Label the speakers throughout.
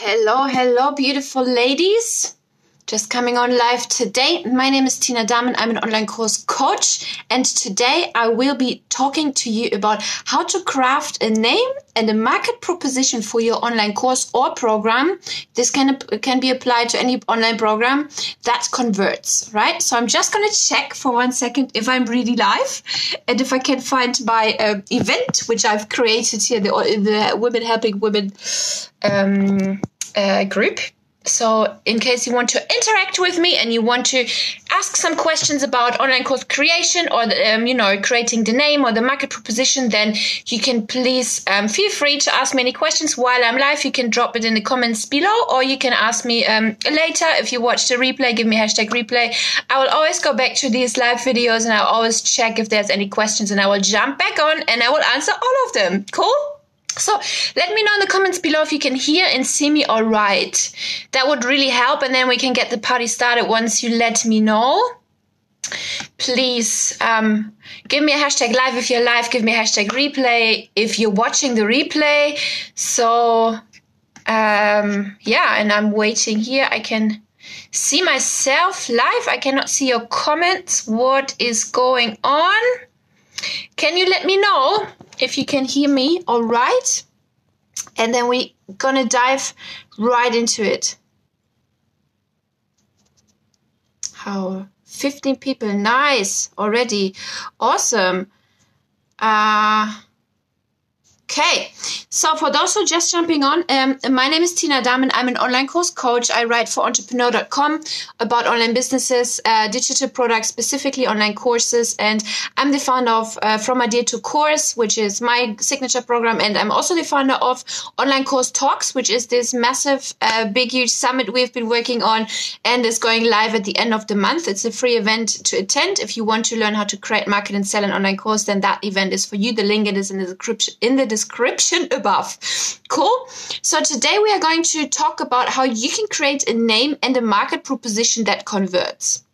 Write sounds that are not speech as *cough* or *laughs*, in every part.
Speaker 1: Hello, hello, beautiful ladies. Just coming on live today. My name is Tina Dahmen. I'm an online course coach. And today I will be talking to you about how to craft a name and a market proposition for your online course or program. This can, can be applied to any online program that converts, right? So I'm just going to check for one second if I'm really live and if I can find my uh, event, which I've created here, the, the Women Helping Women um, uh, group so, in case you want to interact with me and you want to ask some questions about online course creation or, the, um, you know, creating the name or the market proposition, then you can please um, feel free to ask me any questions while I'm live. You can drop it in the comments below or you can ask me um, later. If you watch the replay, give me hashtag replay. I will always go back to these live videos and I'll always check if there's any questions and I will jump back on and I will answer all of them. Cool? So let me know in the comments below if you can hear and see me all right. That would really help, and then we can get the party started once you let me know. Please um, give me a hashtag live if you're live. Give me a hashtag replay if you're watching the replay. So um, yeah, and I'm waiting here. I can see myself live. I cannot see your comments. What is going on? Can you let me know if you can hear me all right? And then we're gonna dive right into it. How 15 people, nice already, awesome. Uh, Okay, so for those who are just jumping on, um, my name is Tina Dahmen. I'm an online course coach. I write for entrepreneur.com about online businesses, uh, digital products, specifically online courses. And I'm the founder of uh, From Idea to Course, which is my signature program. And I'm also the founder of Online Course Talks, which is this massive, uh, big, huge summit we've been working on and is going live at the end of the month. It's a free event to attend. If you want to learn how to create, market, and sell an online course, then that event is for you. The link is in the description. In the description above. Cool. So today we are going to talk about how you can create a name and a market proposition that converts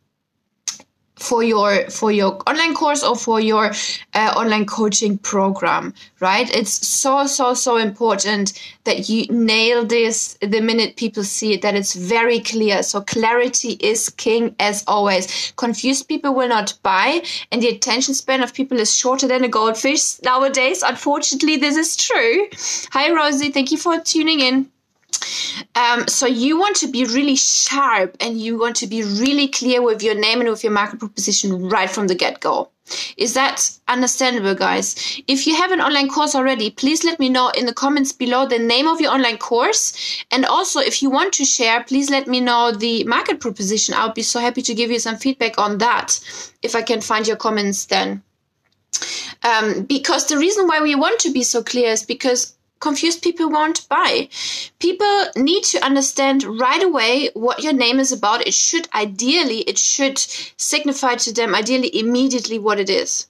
Speaker 1: for your for your online course or for your uh, online coaching program right? It's so so so important that you nail this the minute people see it that it's very clear. So clarity is king as always. Confused people will not buy and the attention span of people is shorter than a goldfish nowadays. Unfortunately this is true. Hi rosie. Thank you for tuning in um, so you want to be really sharp and you want to be really clear with your name and with your market proposition right from the get go. Is that understandable, guys? If you have an online course already, please let me know in the comments below the name of your online course. And also, if you want to share, please let me know the market proposition. I'll be so happy to give you some feedback on that if I can find your comments then. Um, because the reason why we want to be so clear is because confused people won't buy. People need to understand right away what your name is about. It should ideally, it should signify to them ideally immediately what it is.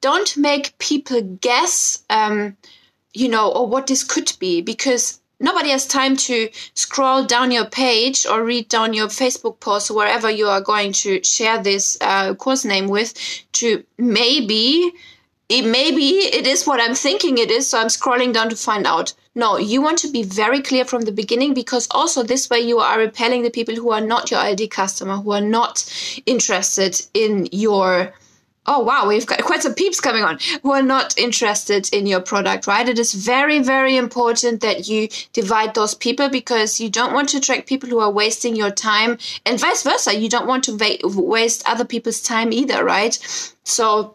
Speaker 1: Don't make people guess, um, you know, or what this could be because nobody has time to scroll down your page or read down your Facebook post or wherever you are going to share this uh, course name with to maybe it, maybe it is what I'm thinking it is, so I'm scrolling down to find out. No, you want to be very clear from the beginning because also this way you are repelling the people who are not your ID customer, who are not interested in your. Oh wow, we've got quite some peeps coming on who are not interested in your product, right? It is very, very important that you divide those people because you don't want to attract people who are wasting your time and vice versa. You don't want to va- waste other people's time either, right? So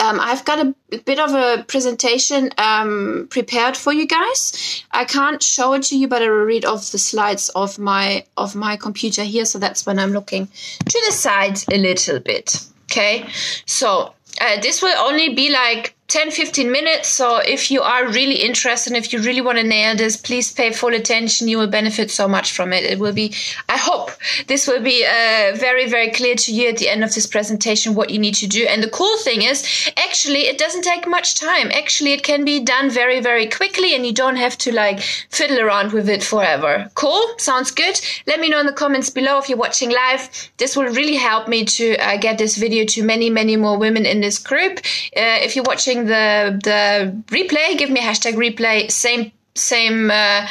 Speaker 1: um, I've got a, bit of a presentation um, prepared for you guys. I can't show it to you, but I will read off the slides of my of my computer here. So that's when I'm looking to the side a little bit. Okay, so uh, this will only be like 10 15 minutes. So if you are really interested if you really want to nail this please pay full attention. You will benefit so much from it. It will be i hope this will be uh, very very clear to you at the end of this presentation what you need to do. And the cool thing is actually it doesn't take much time. Actually it can be done very very quickly and you don't have to like fiddle around with it forever. Cool? Sounds good? Let me know in the comments below if you're watching live. This will really help me to uh, get this video to many many more women in this group. Uh, if you're watching watching the the replay, give me hashtag replay. Same same uh,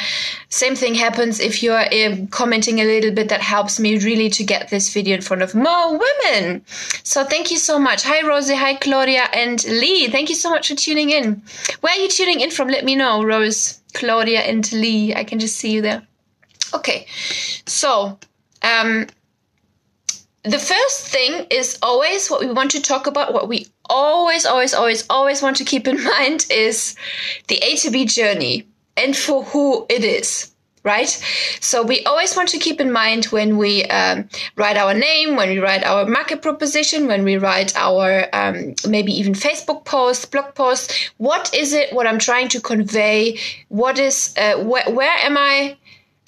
Speaker 1: same thing happens if you're uh, commenting a little bit. That helps me really to get this video in front of more women. So thank you so much. Hi Rosie, hi Claudia and Lee. Thank you so much for tuning in. Where are you tuning in from? Let me know, Rose, Claudia, and Lee. I can just see you there. Okay, so um, the first thing is always what we want to talk about, what we always, always, always, always want to keep in *laughs* mind is the A to B journey and for who it is. Right? So we always want to keep in mind when we um, write our name, when we write our market proposition, when we write our um, maybe even Facebook posts, blog posts, what is it, what I'm trying to convey? What is, uh, wh- where am I?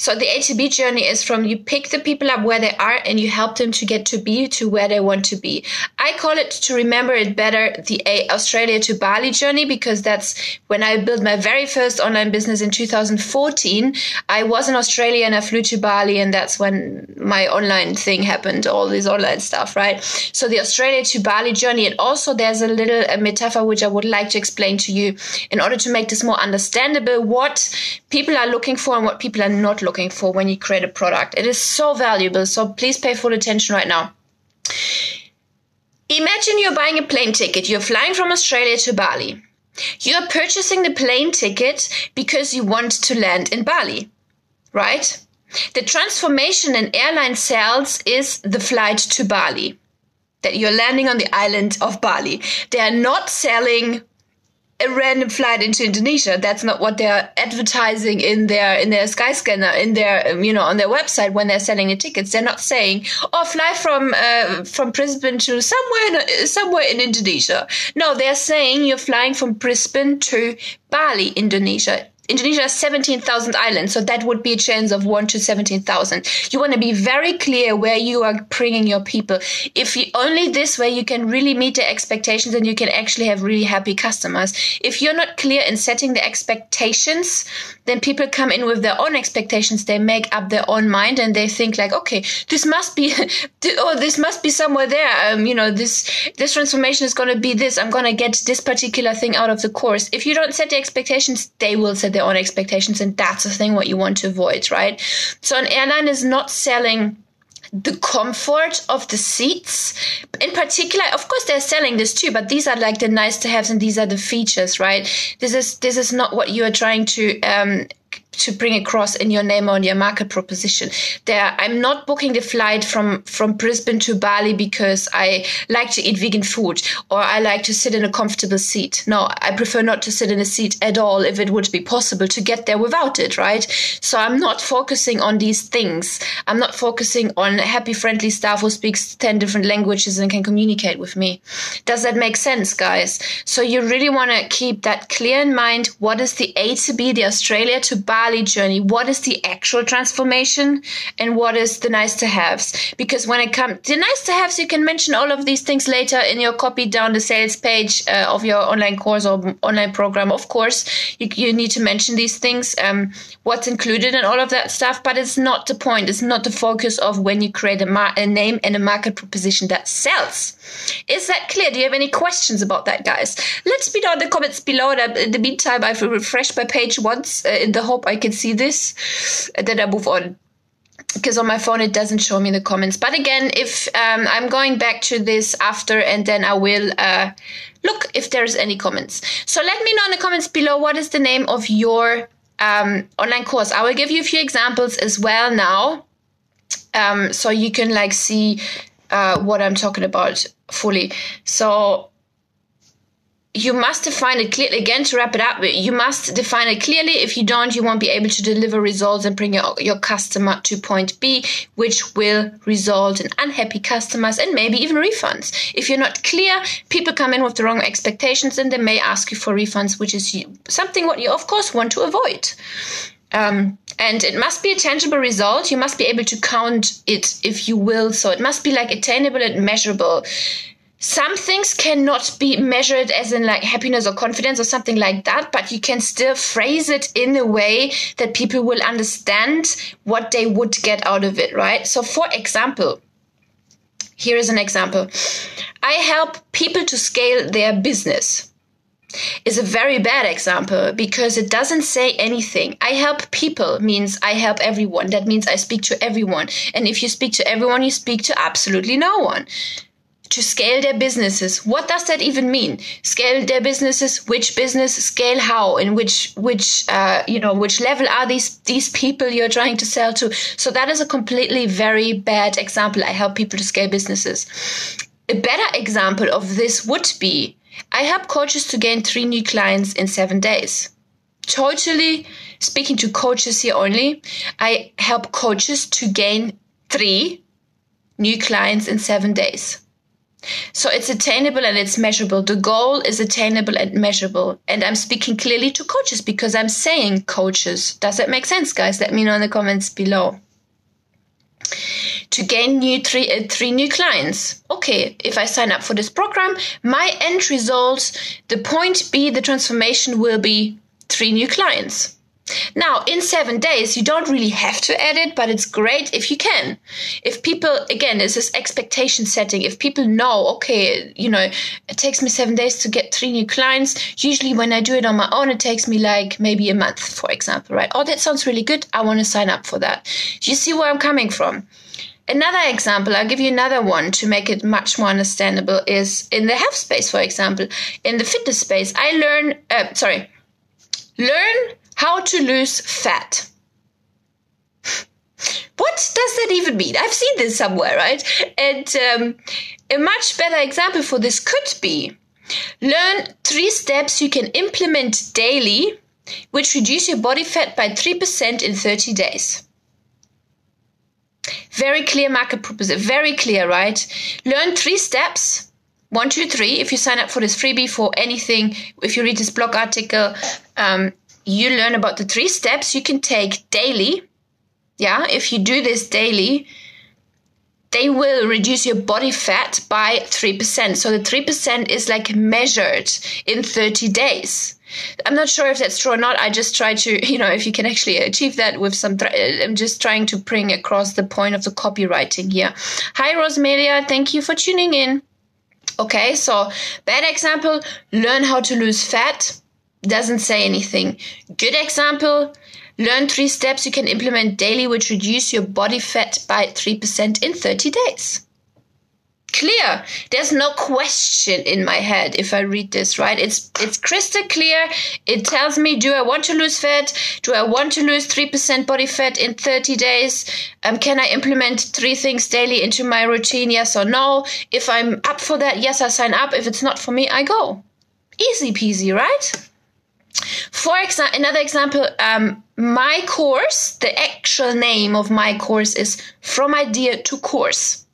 Speaker 1: So the A to B journey is from you pick the people up where they are and you help them to get to B to where they want to be. I call it to remember it better the A Australia to Bali journey because that's when I built my very first online business in 2014. I was in Australia and I flew to Bali and that's when my online thing happened, all this online stuff, right? So the Australia to Bali journey and also there's a little a metaphor which I would like to explain to you in order to make this more understandable what people are looking for and what people are not looking looking for when you create a product. It is so valuable. So please pay full attention right now. Imagine you're buying a plane ticket. You're flying from Australia to Bali. You're purchasing the plane ticket because you want to land in Bali, right? The transformation in airline sales is the flight to Bali. That you're landing on the island of Bali. They are not selling a random flight into Indonesia. That's not what they're advertising in their in their Skyscanner in their um, you know on their website when they're selling the tickets. They're not saying oh fly from uh, from Brisbane to somewhere in, somewhere in Indonesia. No, they're saying you're flying from Brisbane to Bali, Indonesia. Indonesia has 17,000 islands, so that would be a chance of 1 to 17,000. You want to be very clear where you are bringing your people. If you only this way you can really meet the expectations and you can actually have really happy customers. If you're not clear in setting the expectations, then people come in with their own expectations. They make up their own mind and they think like, okay, this must be, *laughs* oh, this must be somewhere there. Um, you know, this, this transformation is going to be this. I'm going to get this particular thing out of the course. If you don't set the expectations, they will set their own expectations. And that's the thing what you want to avoid, right? So an airline is not selling the comfort of the seats. In particular, of course, they're selling this too, but these are like the nice to haves and these are the features, right? This is this is not what you are trying to um, to bring across in your name or in your market proposition. There, I'm not booking the flight from from Brisbane to Bali because I like to eat vegan food or I like to sit in a comfortable seat. No, I prefer not to sit in a seat at all if it would be possible to get there without it, right? So I'm not focusing on these things. I'm not focusing on happy, friendly staff who speaks 10 different languages and can communicate with me. Does that make sense, guys? So you really want to keep that clear in mind. What is the A to B, the Australia to Bali journey, what is the actual transformation and what is the nice to haves? Because when it comes the nice to haves, you can mention all of these things later in your copy down the sales page uh, of your online course or online program. Of course, you, you need to mention these things, um, what's included and all of that stuff, but it's not the point. It's not the focus of when you create a, mar- a name and a market proposition that sells. Is that clear? Do you have any questions about that, guys? Let me know in the comments below. In the meantime, I've refreshed my page once uh, in the hope I can see this. And then I move on because on my phone it doesn't show me the comments. But again, if um, I'm going back to this after, and then I will uh, look if there's any comments. So let me know in the comments below what is the name of your um, online course. I will give you a few examples as well now, um, so you can like see uh, what I'm talking about fully. So you must define it clearly again to wrap it up you must define it clearly if you don't you won't be able to deliver results and bring your, your customer to point b which will result in unhappy customers and maybe even refunds if you're not clear people come in with the wrong expectations and they may ask you for refunds which is something what you of course want to avoid um, and it must be a tangible result. You must be able to count it, if you will. So it must be like attainable and measurable. Some things cannot be measured as in like happiness or confidence or something like that, but you can still phrase it in a way that people will understand what they would get out of it, right? So, for example, here is an example I help people to scale their business is a very bad example because it doesn't say anything. I help people means I help everyone. That means I speak to everyone. And if you speak to everyone, you speak to absolutely no one. To scale their businesses. What does that even mean? Scale their businesses. Which business? Scale how? In which which uh, you know which level are these these people you're trying to sell to? So that is a completely very bad example. I help people to scale businesses. A better example of this would be I help coaches to gain three new clients in seven days. Totally speaking to coaches here only, I help coaches to gain three new clients in seven days. So it's attainable and it's measurable. The goal is attainable and measurable. And I'm speaking clearly to coaches because I'm saying coaches. Does that make sense, guys? Let me know in the comments below to gain new three uh, three new clients. Okay, if I sign up for this program, my end result, the point B, the transformation will be three new clients. Now, in seven days, you don't really have to edit, but it's great if you can. If people, again, it's this expectation setting. If people know, okay, you know, it takes me seven days to get three new clients. Usually, when I do it on my own, it takes me like maybe a month, for example, right? Oh, that sounds really good. I want to sign up for that. You see where I'm coming from? Another example, I'll give you another one to make it much more understandable, is in the health space, for example. In the fitness space, I learn, uh, sorry, learn how to lose fat. what does that even mean? I've seen this somewhere, right? And um, a much better example for this could be learn three steps you can implement daily, which reduce your body fat by 3% in 30 days. Very clear market proposition, very clear, right? Learn three steps. One, two, three. If you sign up for this freebie for anything, if you read this blog article, um, you learn about the three steps you can take daily. Yeah, if you do this daily, they will reduce your body fat by 3%. So the 3% is like measured in 30 days. I'm not sure if that's true or not. I just try to, *laughs* you know, if you can actually achieve that with some, uh, I'm just trying to bring across the point of the copywriting here. Hi, Rosmelia. Thank you for tuning in. Okay, so bad example, learn how to lose fat. Doesn't say anything. Good example, learn three steps you can implement daily which reduce your body fat by 3% in 30 days. Clear. There's no question in my head if i read this right? It's it's crystal clear. It tells me do i want to lose fat? Do i want to lose 3% body fat in 30 days? Um, can i implement three things daily into my routine? Yes or no? If i'm up for that yes i sign up. If it's not for me i go. Easy peasy right for example another example um, my course the actual name of my course is from idea to course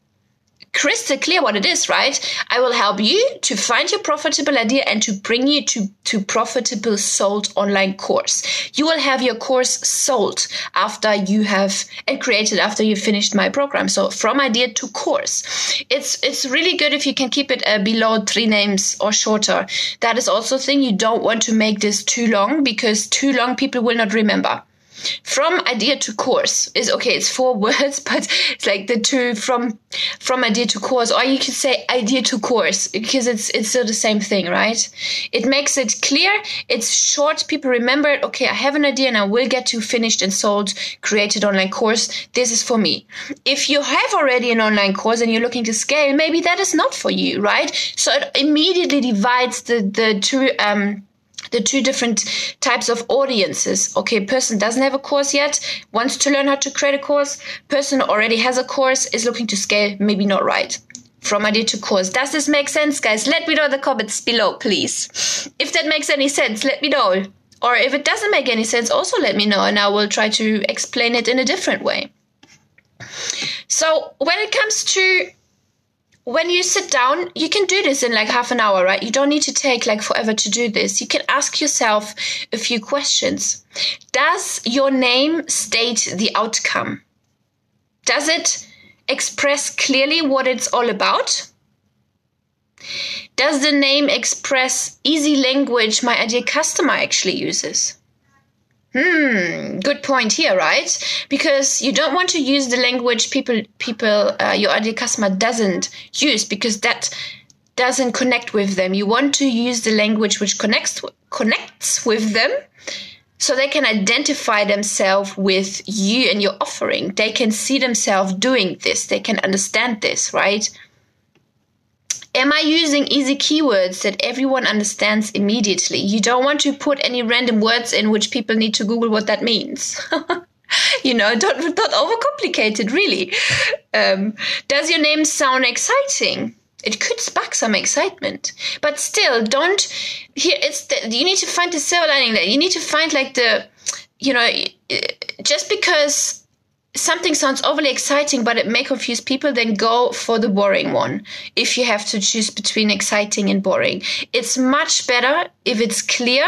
Speaker 1: crystal clear what it is, right? I will help you to find your profitable idea and to bring you to, to profitable sold online course. You will have your course sold after you have and created after you finished my program. So from idea to course. It's, it's really good if you can keep it uh, below three names or shorter. That is also thing. You don't want to make this too long because too long people will not remember from idea to course is okay it's four *laughs* words but it's like the two from from idea to course or you could say idea to course because it's it's still the same thing right? It makes it clear it's short people remember it okay i have an idea and i will get to finished and sold created online course this is for me. If you have already an online course and you're looking to scale maybe that is not for you right? So it immediately divides the the two um the two different types of audiences. Okay, person doesn't have a course yet, wants to learn how to create a course. Person already has a course, is looking to scale, maybe not right. From idea to course. Does this make sense, guys? Let me know in the comments below, please. If that makes any sense, let me know. Or if it doesn't make any sense, also let me know and I will try to explain it in a different way. So, when it comes to when you sit down, you can do this in like half an hour, right? You don't need to take like forever to do this. You can ask yourself a few questions. Does your name state the outcome? Does it express clearly what it's all about? Does the name express easy language my ideal customer actually uses? Hmm, good point here, right? Because you don't want to use the language people people uh, your ideal customer doesn't use because that doesn't connect with them. You want to use the language which connects connects with them so they can identify themselves with you and your offering. They can see themselves doing this. They can understand this, right? Am I using easy keywords that everyone understands immediately? You don't want to put any random words in which people need to Google what that means. *laughs* you know, don't don't overcomplicate it. Really, um, does your name sound exciting? It could spark some excitement, but still, don't. Here, it's the, you need to find the silver lining. There, you need to find like the, you know, just because something sounds overly exciting but it may confuse people then go for the boring one if you have to choose between exciting and boring it's much better if it's clear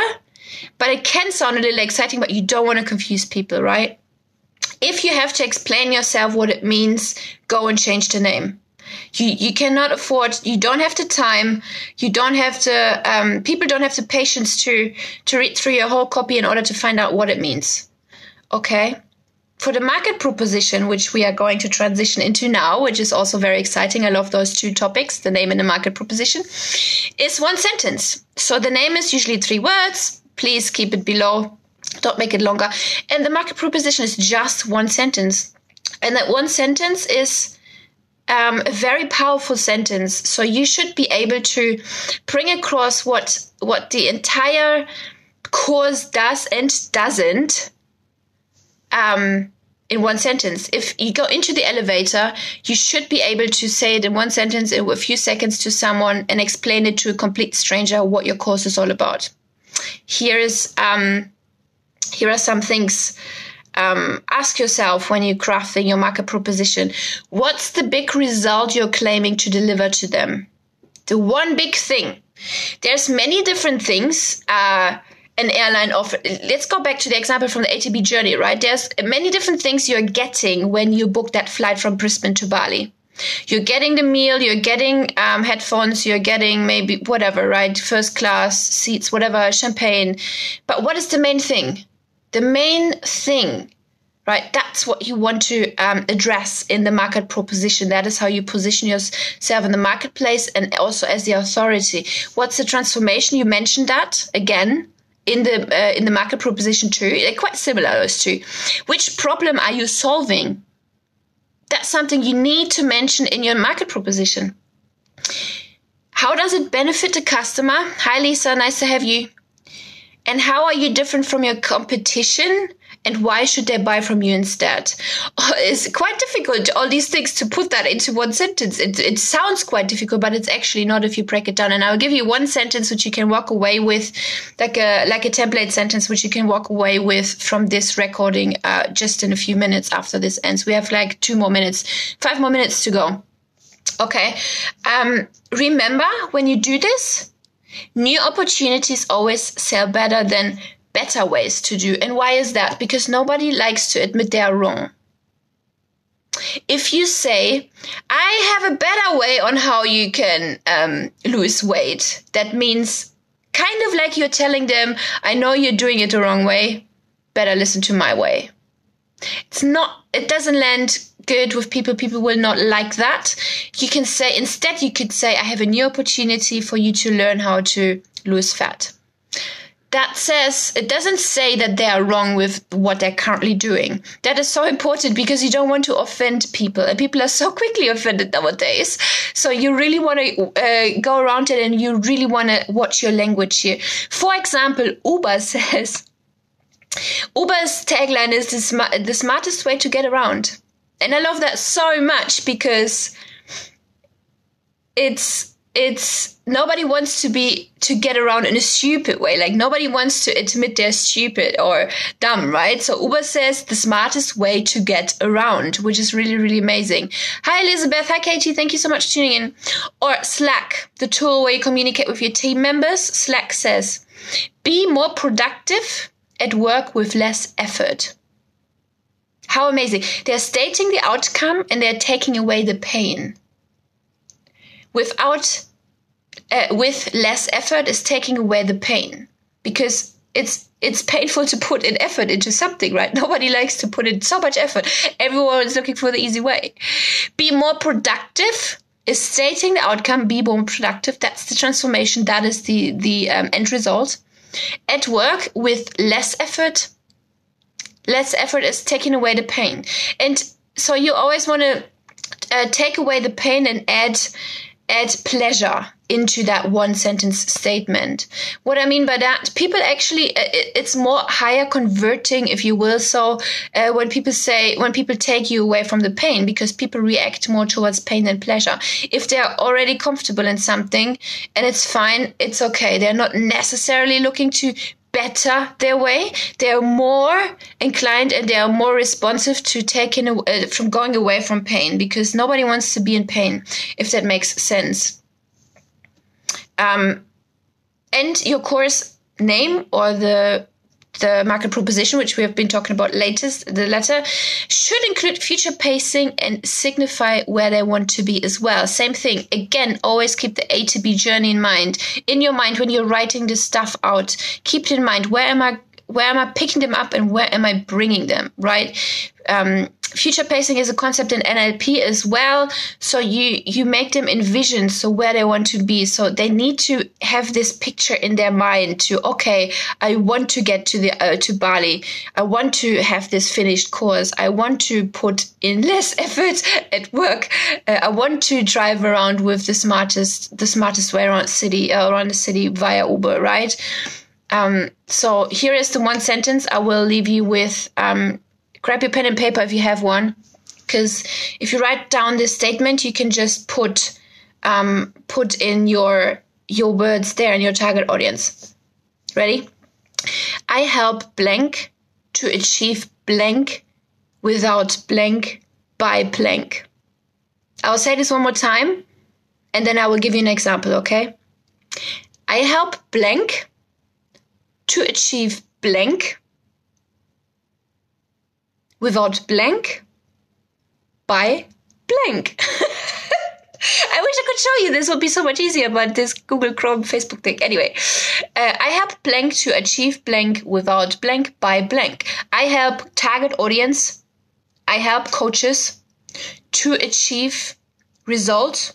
Speaker 1: but it can sound a little exciting but you don't want to confuse people right if you have to explain yourself what it means, go and change the name. You, you cannot afford, you don't have the time, you don't have the, um, people don't have the patience to, to read through your whole copy in order to find out what it means. Okay? For the market proposition, which we are going to transition into now, which is also very exciting. I love those two topics, the name and the market proposition, is one sentence. So the name is usually three words. Please keep it below don't make it longer. And the market proposition is just one sentence. And that one sentence is um, a very powerful sentence. So you should be able to bring across what what the entire course does and doesn't um, in one sentence. If you go into the elevator, you should be able to say it in one sentence in a few seconds to someone and explain it to a complete stranger what your course is all about. Here is um, here are some things um, ask yourself when you're crafting your market proposition what's the big result you're claiming to deliver to them the one big thing there's many different things uh, an airline offer let's go back to the example from the A to B journey right? There's many different things you're getting when you book that flight from brisbane to bali. You're getting the meal you're getting um, headphones you're getting maybe whatever right? First class seats whatever champagne. But what is the main thing? The main thing right? That's what you want to um, address in the market proposition. That is how you position yourself in the marketplace and also as the authority. What's the transformation? You mentioned that again in the uh, in the market proposition too they're quite similar those two. Which problem are you solving? That's something you need to mention in your market proposition. How does it benefit the customer? Hi lisa nice to have you. And how are you different from your competition? And why should they buy from you instead? *laughs* It's quite difficult, all these things, to put that into one sentence. It, it sounds quite difficult, but it's actually not if you break it down. And I'll give you one sentence which you can walk away with, like a, like a template sentence, which you can walk away with from this recording uh, just in a few minutes after this ends. We have like two more minutes, five more minutes to go. Okay. Um, remember when you do this, New opportunities always sell better than better ways to do. And why is that? Because nobody likes to admit they're wrong. If you say, I have a better way on how you can um, lose weight, that means kind of like you're telling them, I know you're doing it the wrong way, better listen to my way. It's not, it doesn't land good with people. People will not like that. You can say, instead, you could say, I have a new opportunity for you to learn how to lose fat. That says, it doesn't say that they are wrong with what they're currently doing. That is so important because you don't want to offend people, and people are so *laughs* quickly offended nowadays. So you really want to uh, go around it and you really want to watch your language here. For example, Uber *laughs* says, Uber's tagline is the, sm- the smartest way to get around and I love that so much because it's it's nobody wants to be to get around in a stupid way. Like nobody wants to admit they're stupid or dumb, right? So Uber says the smartest way to get around, which is really, really amazing. Hi Elizabeth, hi Katie, thank you so much for tuning in. Or Slack, the tool where you communicate with your team members. Slack says, be more productive at work with less effort. How amazing. They're stating the outcome and they're taking away the pain. Without, uh, with less effort is taking away the pain because it's it's painful to put in effort into something, right? *laughs* Nobody likes to put in so much effort. Everyone is looking for the easy way. Be more productive is stating the outcome, be more productive. That's the transformation. That is the the um, end result. At work with less effort. Less effort is taking away the pain, and so you always want to uh, take away the pain and add add pleasure into that one sentence statement. What I mean by that, people actually, uh, it's more higher converting, if you will. So uh, when people say, when people take you away from the pain, because people react more towards pain than pleasure. If they're already comfortable in something and it's fine, it's okay. They're not necessarily looking to better their way. They are more inclined and they are more responsive to taking uh, from going away from pain because nobody wants to be in pain, if that makes sense. Um, and your course name or the the market proposition, which we have been talking about latest, the letter, should include future pacing and signify where they want to be as well. Same thing. Again, always keep the A to B journey in mind. In your mind, when you're writing this stuff out, keep it in mind. Where am I? Where am I picking them up and where am I bringing them? Right. Um, future pacing is a concept in NLP as well. So you you make them envision so where they want to be. So they need to have this picture in their mind to okay, I want to get to the uh, to Bali. I want to have this finished course. I want to put in less *laughs* effort at work. Uh, I want to drive around with the smartest the smartest way around city uh, around the city via Uber, right? Um, so here is the one sentence I will leave you with. Um, grab your pen and paper if you have one, because if you write down this statement, you can just put um, put in your your words there in your target audience. Ready? I help blank to achieve blank without blank by blank. I'll say this one more time and then I will give you an example, okay? I help blank to achieve blank without blank by blank. *laughs* I wish I could show you. This would be so much easier, but this Google Chrome, Facebook thing. Anyway, uh, I help blank to achieve blank without blank by blank. I help target audience. I help coaches to achieve results.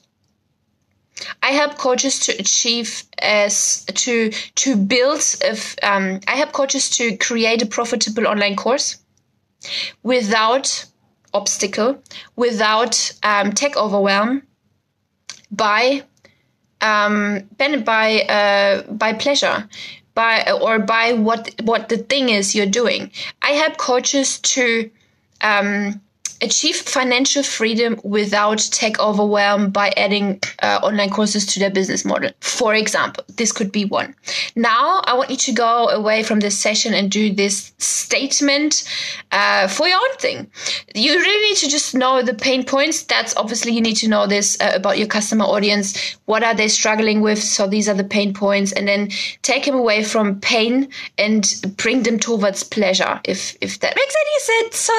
Speaker 1: I help coaches to achieve as to to build. If um, I help coaches to create a profitable online course without obstacle, without um, tech overwhelm, by um, by uh, by pleasure, by or by what what the thing is you're doing. I help coaches to um, achieve financial freedom without tech overwhelm by adding uh, online courses to their business model. For example, this could be one. Now, I want you to go away from this session and do this statement uh, for your own thing. You really need to just know the pain points. That's obviously you need to know this uh, about your customer audience. What are they struggling with? So these are the pain points, and then take them away from pain and bring them towards pleasure. If if that makes any sense. So,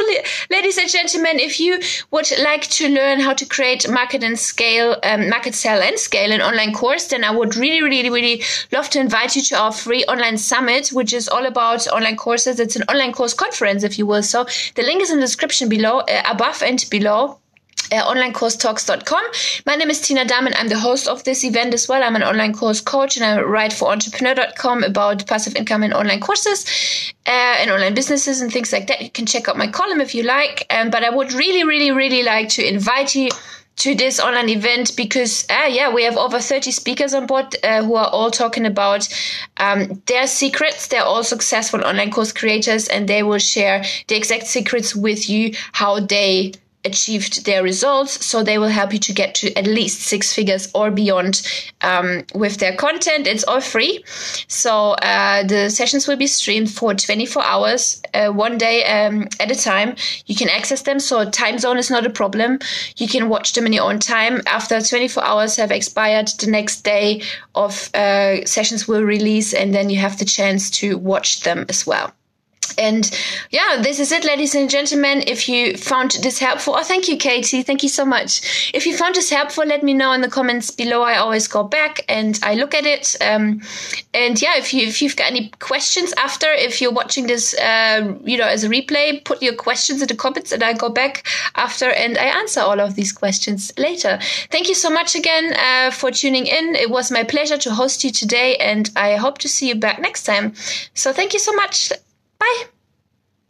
Speaker 1: ladies and gentlemen and if you would like to learn how to create market and scale, um, market sell and scale an online course, then I would really, really, really love to invite you to our free online summit, which is all about online courses. It's an online course conference, if you will. So the link is in the description below, uh, above and below uh, onlinecoursetalks.com. My name is Tina Dahm and I'm the host of this event as well. I'm an online course coach and I write for entrepreneur.com about passive income and online courses uh, and online businesses and things like that. You can check out my column if you like. Um, but I would really, really, really like to invite you to this online event because uh, yeah we have over 30 speakers on board uh, who are all talking about um, their secrets they're all successful online course creators and they will share the exact secrets with you how they achieved their results. So they will help you to get to at least six figures or beyond um, with their content. It's all free. So uh, the sessions will be streamed for 24 hours, uh, one day um, at a time. You can access them. So time zone is not a problem. You can watch them in your own time. After 24 hours have expired, the next day of uh, sessions will release, and then you have the chance to watch them as well. And yeah, this is it, ladies and gentlemen. If you found this helpful, oh, thank you, Katie. Thank you so much. If you found this helpful, let me know in the comments below. I always go back and I look at it. Um, and yeah, if you if you've got any questions after, if you're watching this, uh, you know, as a replay, put your questions in the comments, and I go back after and I answer all of these questions later. Thank you so much again uh, for tuning in. It was my pleasure to host you today, and I hope to see you back next time. So thank you so much. Bye.